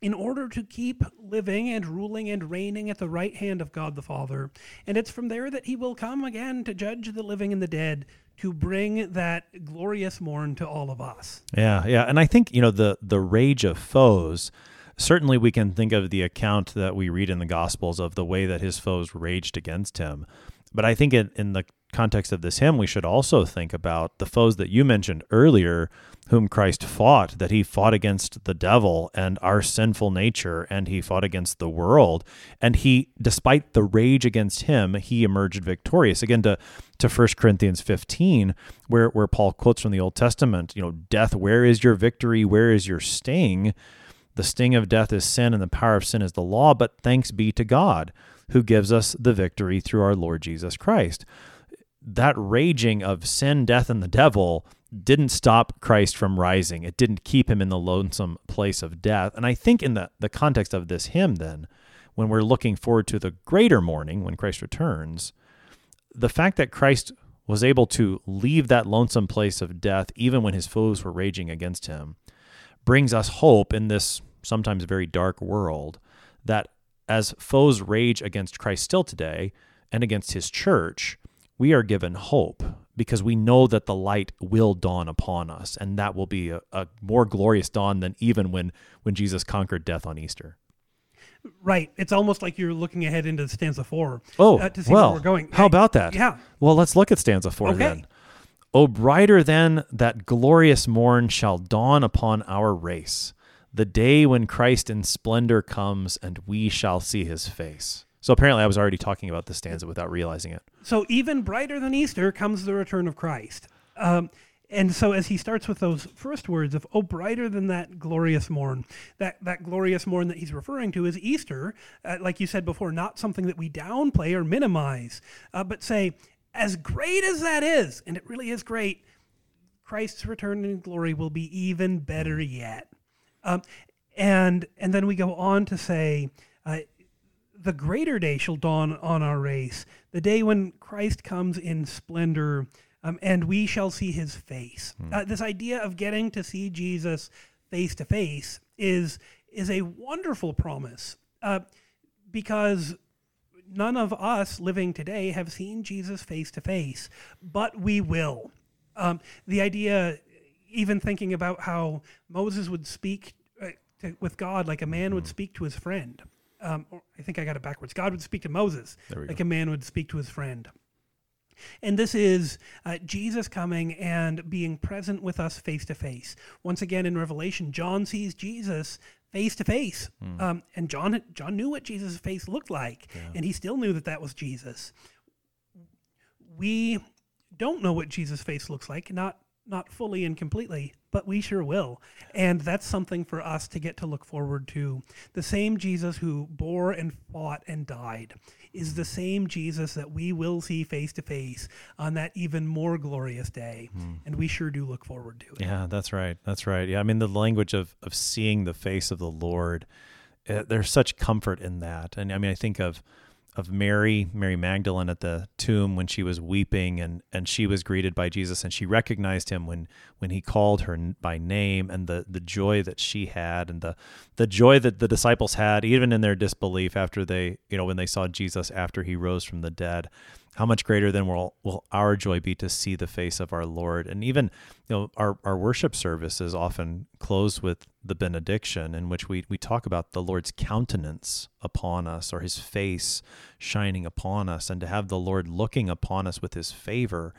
in order to keep living and ruling and reigning at the right hand of God the Father. And it's from there that he will come again to judge the living and the dead, to bring that glorious morn to all of us. Yeah, yeah. And I think, you know, the the rage of foes, certainly we can think of the account that we read in the Gospels of the way that his foes raged against him. But I think in, in the context of this hymn, we should also think about the foes that you mentioned earlier, whom Christ fought, that he fought against the devil and our sinful nature, and he fought against the world. And he, despite the rage against him, he emerged victorious. Again, to, to 1 Corinthians 15, where, where Paul quotes from the Old Testament, you know, death, where is your victory? Where is your sting? The sting of death is sin, and the power of sin is the law, but thanks be to God who gives us the victory through our Lord Jesus Christ that raging of sin, death, and the devil didn't stop Christ from rising. It didn't keep him in the lonesome place of death. And I think in the, the context of this hymn, then, when we're looking forward to the greater morning when Christ returns, the fact that Christ was able to leave that lonesome place of death even when his foes were raging against him brings us hope in this sometimes very dark world that as foes rage against Christ still today and against his church, we are given hope because we know that the light will dawn upon us and that will be a, a, more glorious dawn than even when when jesus conquered death on easter. Right. It's almost like you're looking ahead into stanza four oh uh, to see well, where we're going. how about that? yeah. Well let's look at stanza four okay. then. Oh brighter than that glorious morn shall dawn upon our race the day when christ in splendor comes and we shall see his face. So apparently, I was already talking about the stanza without realizing it. So even brighter than Easter comes the return of Christ. Um, and so as he starts with those first words of oh brighter than that glorious morn that that glorious morn that he's referring to is easter uh, like you said before not something that we downplay or minimize uh, but say as great as that is and it really is great christ's return in glory will be even better yet um, and and then we go on to say uh, the greater day shall dawn on our race, the day when Christ comes in splendor, um, and we shall see his face. Hmm. Uh, this idea of getting to see Jesus face to face is is a wonderful promise uh, because none of us living today have seen Jesus face to face, but we will. Um, the idea, even thinking about how Moses would speak uh, to, with God like a man would hmm. speak to his friend um, I think I got it backwards. God would speak to Moses like go. a man would speak to his friend. And this is uh, Jesus coming and being present with us face to face. Once again in Revelation, John sees Jesus face to face, and John John knew what Jesus' face looked like, yeah. and he still knew that that was Jesus. We don't know what Jesus' face looks like, not not fully and completely, but we sure will. And that's something for us to get to look forward to. The same Jesus who bore and fought and died is the same Jesus that we will see face to face on that even more glorious day. Mm. And we sure do look forward to it. Yeah, that's right. That's right. Yeah, I mean, the language of, of seeing the face of the Lord, uh, there's such comfort in that. And I mean, I think of of Mary, Mary Magdalene at the tomb when she was weeping and and she was greeted by Jesus and she recognized him when when he called her by name and the the joy that she had and the the joy that the disciples had even in their disbelief after they you know when they saw Jesus after he rose from the dead how much greater then will, will our joy be to see the face of our Lord? And even, you know, our, our worship service is often closed with the benediction in which we, we talk about the Lord's countenance upon us or his face shining upon us and to have the Lord looking upon us with his favor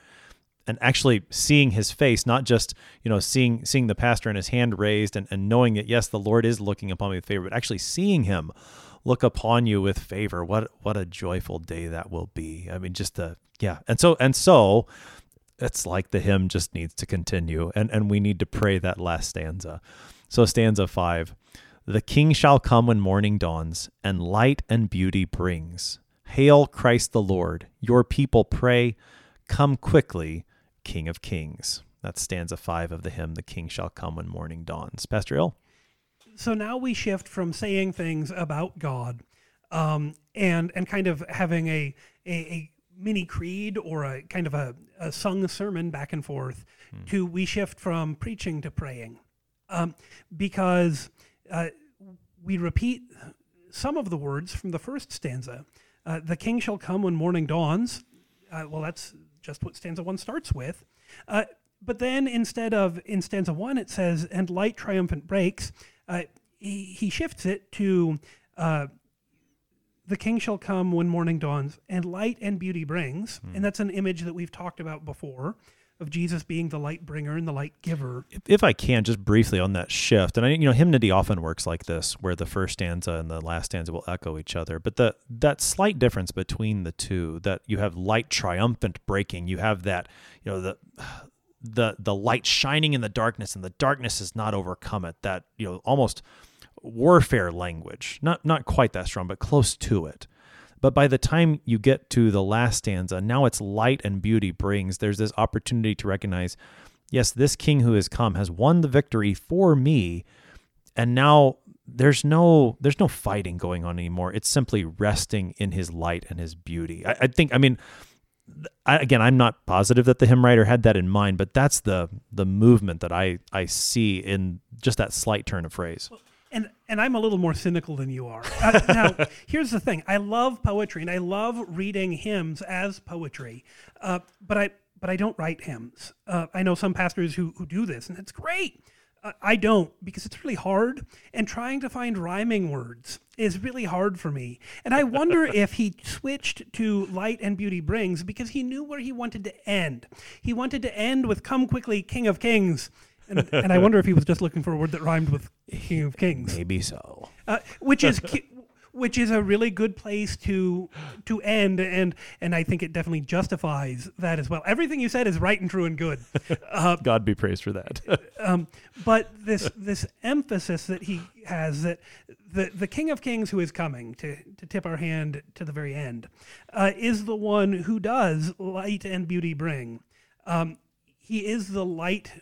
and actually seeing his face, not just, you know, seeing seeing the pastor and his hand raised and, and knowing that yes, the Lord is looking upon me with favor, but actually seeing him look upon you with favor. What what a joyful day that will be. I mean, just the yeah. And so and so it's like the hymn just needs to continue and, and we need to pray that last stanza. So stanza five. The king shall come when morning dawns, and light and beauty brings. Hail Christ the Lord, your people pray, come quickly, King of Kings. That's stanza five of the hymn, The King Shall Come When Morning Dawns. Pastor Ill? So now we shift from saying things about God um, and and kind of having a, a, a mini creed or a kind of a, a sung sermon back and forth hmm. to we shift from preaching to praying um, because uh, we repeat some of the words from the first stanza. Uh, the king shall come when morning dawns. Uh, well, that's just what stanza one starts with. Uh, but then instead of in stanza one, it says, and light triumphant breaks, uh, he, he shifts it to uh, the king shall come when morning dawns, and light and beauty brings. And that's an image that we've talked about before of Jesus being the light bringer and the light giver. If, if I can, just briefly on that shift, and I, you know, hymnody often works like this, where the first stanza and the last stanza will echo each other. But the that slight difference between the two, that you have light triumphant breaking, you have that, you know, the the the light shining in the darkness, and the darkness has not overcome it. That you know, almost warfare language, not not quite that strong, but close to it. But by the time you get to the last stanza, now it's light and beauty brings. There's this opportunity to recognize, yes, this king who has come has won the victory for me, and now there's no there's no fighting going on anymore. It's simply resting in his light and his beauty. I, I think. I mean. I, again, I'm not positive that the hymn writer had that in mind, but that's the the movement that I I see in just that slight turn of phrase. and and I'm a little more cynical than you are. Uh, now, here's the thing: I love poetry, and I love reading hymns as poetry, uh, but I but I don't write hymns. Uh, I know some pastors who who do this, and it's great. I don't because it's really hard, and trying to find rhyming words is really hard for me. And I wonder if he switched to light and beauty brings because he knew where he wanted to end. He wanted to end with "Come quickly, King of Kings." And, and I wonder if he was just looking for a word that rhymed with King of Kings Maybe so. uh, which is cu- which is a really good place to to end and and I think it definitely justifies that as well. Everything you said is right and true and good. Uh, God be praised for that. um, but this this emphasis that he has that the the King of Kings who is coming to to tip our hand to the very end uh, is the one who does light and beauty bring. Um, he is the light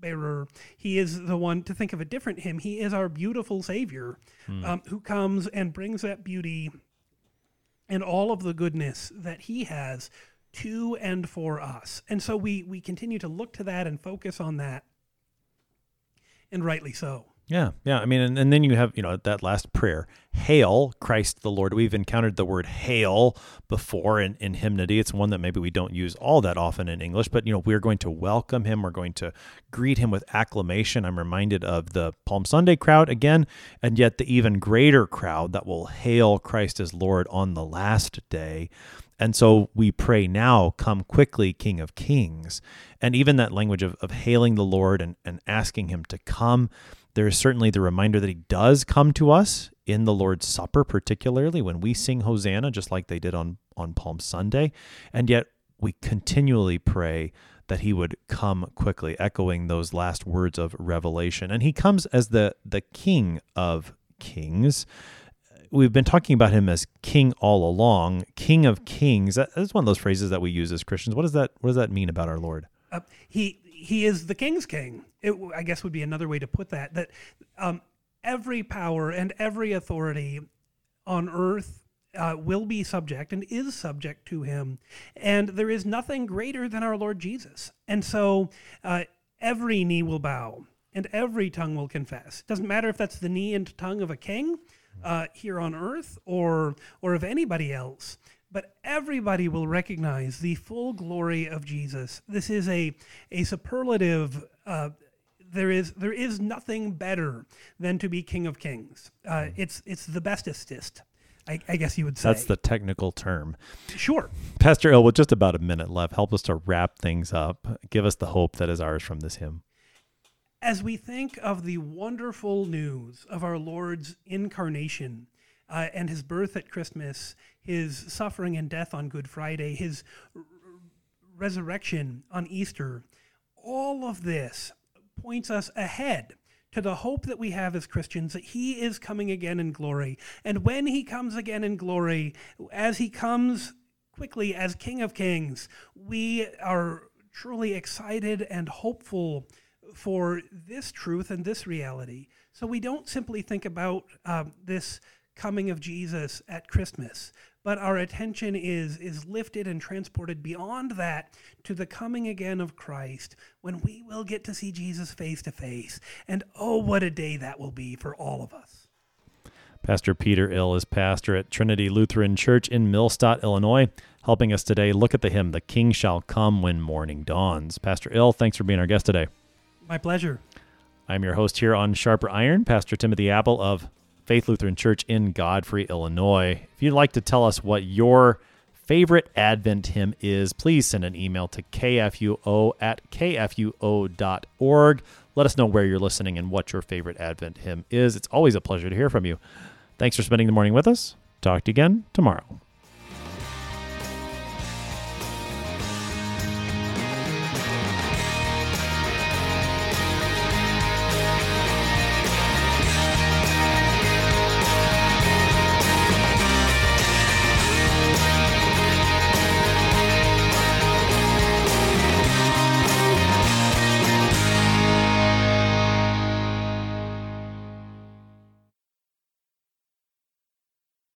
bearer. He is the one to think of a different hymn. He is our beautiful Savior um, who comes and brings that beauty and all of the goodness that He has to and for us. And so we we continue to look to that and focus on that, and rightly so. Yeah, yeah. I mean, and, and then you have, you know, that last prayer, Hail Christ the Lord. We've encountered the word hail before in, in hymnody. It's one that maybe we don't use all that often in English, but, you know, we're going to welcome him. We're going to greet him with acclamation. I'm reminded of the Palm Sunday crowd again, and yet the even greater crowd that will hail Christ as Lord on the last day. And so we pray now, come quickly, King of Kings. And even that language of, of hailing the Lord and, and asking him to come there is certainly the reminder that he does come to us in the Lord's Supper, particularly when we sing Hosanna, just like they did on, on Palm Sunday. And yet we continually pray that he would come quickly, echoing those last words of Revelation. And he comes as the, the King of Kings. We've been talking about him as King all along, King of Kings. That's one of those phrases that we use as Christians. What does that What does that mean about our Lord? Uh, he he is the king's king. It, I guess would be another way to put that. That um, every power and every authority on earth uh, will be subject and is subject to him, and there is nothing greater than our Lord Jesus. And so uh, every knee will bow and every tongue will confess. Doesn't matter if that's the knee and tongue of a king uh, here on earth or or of anybody else but everybody will recognize the full glory of Jesus. This is a a superlative. Uh, there is there is nothing better than to be King of Kings. Uh, it's it's the bestestest, I, I guess you would say. That's the technical term. sure. Pastor Ill, with just about a minute left, help us to wrap things up. Give us the hope that is ours from this hymn. As we think of the wonderful news of our Lord's incarnation uh, and his birth at Christmas, his suffering and death on Good Friday, his r- resurrection on Easter, all of this points us ahead to the hope that we have as Christians that he is coming again in glory. And when he comes again in glory, as he comes quickly as King of Kings, we are truly excited and hopeful for this truth and this reality. So we don't simply think about um, this coming of Jesus at Christmas, but our attention is is lifted and transported beyond that to the coming again of Christ when we will get to see Jesus face to face. And oh what a day that will be for all of us. Pastor Peter Ill is pastor at Trinity Lutheran Church in Millstadt, Illinois, helping us today look at the hymn, The King Shall Come When Morning Dawns. Pastor Ill, thanks for being our guest today. My pleasure. I'm your host here on Sharper Iron, Pastor Timothy Appel of Faith Lutheran Church in Godfrey, Illinois. If you'd like to tell us what your favorite Advent hymn is, please send an email to kfuo at kfuo.org. Let us know where you're listening and what your favorite Advent hymn is. It's always a pleasure to hear from you. Thanks for spending the morning with us. Talk to you again tomorrow.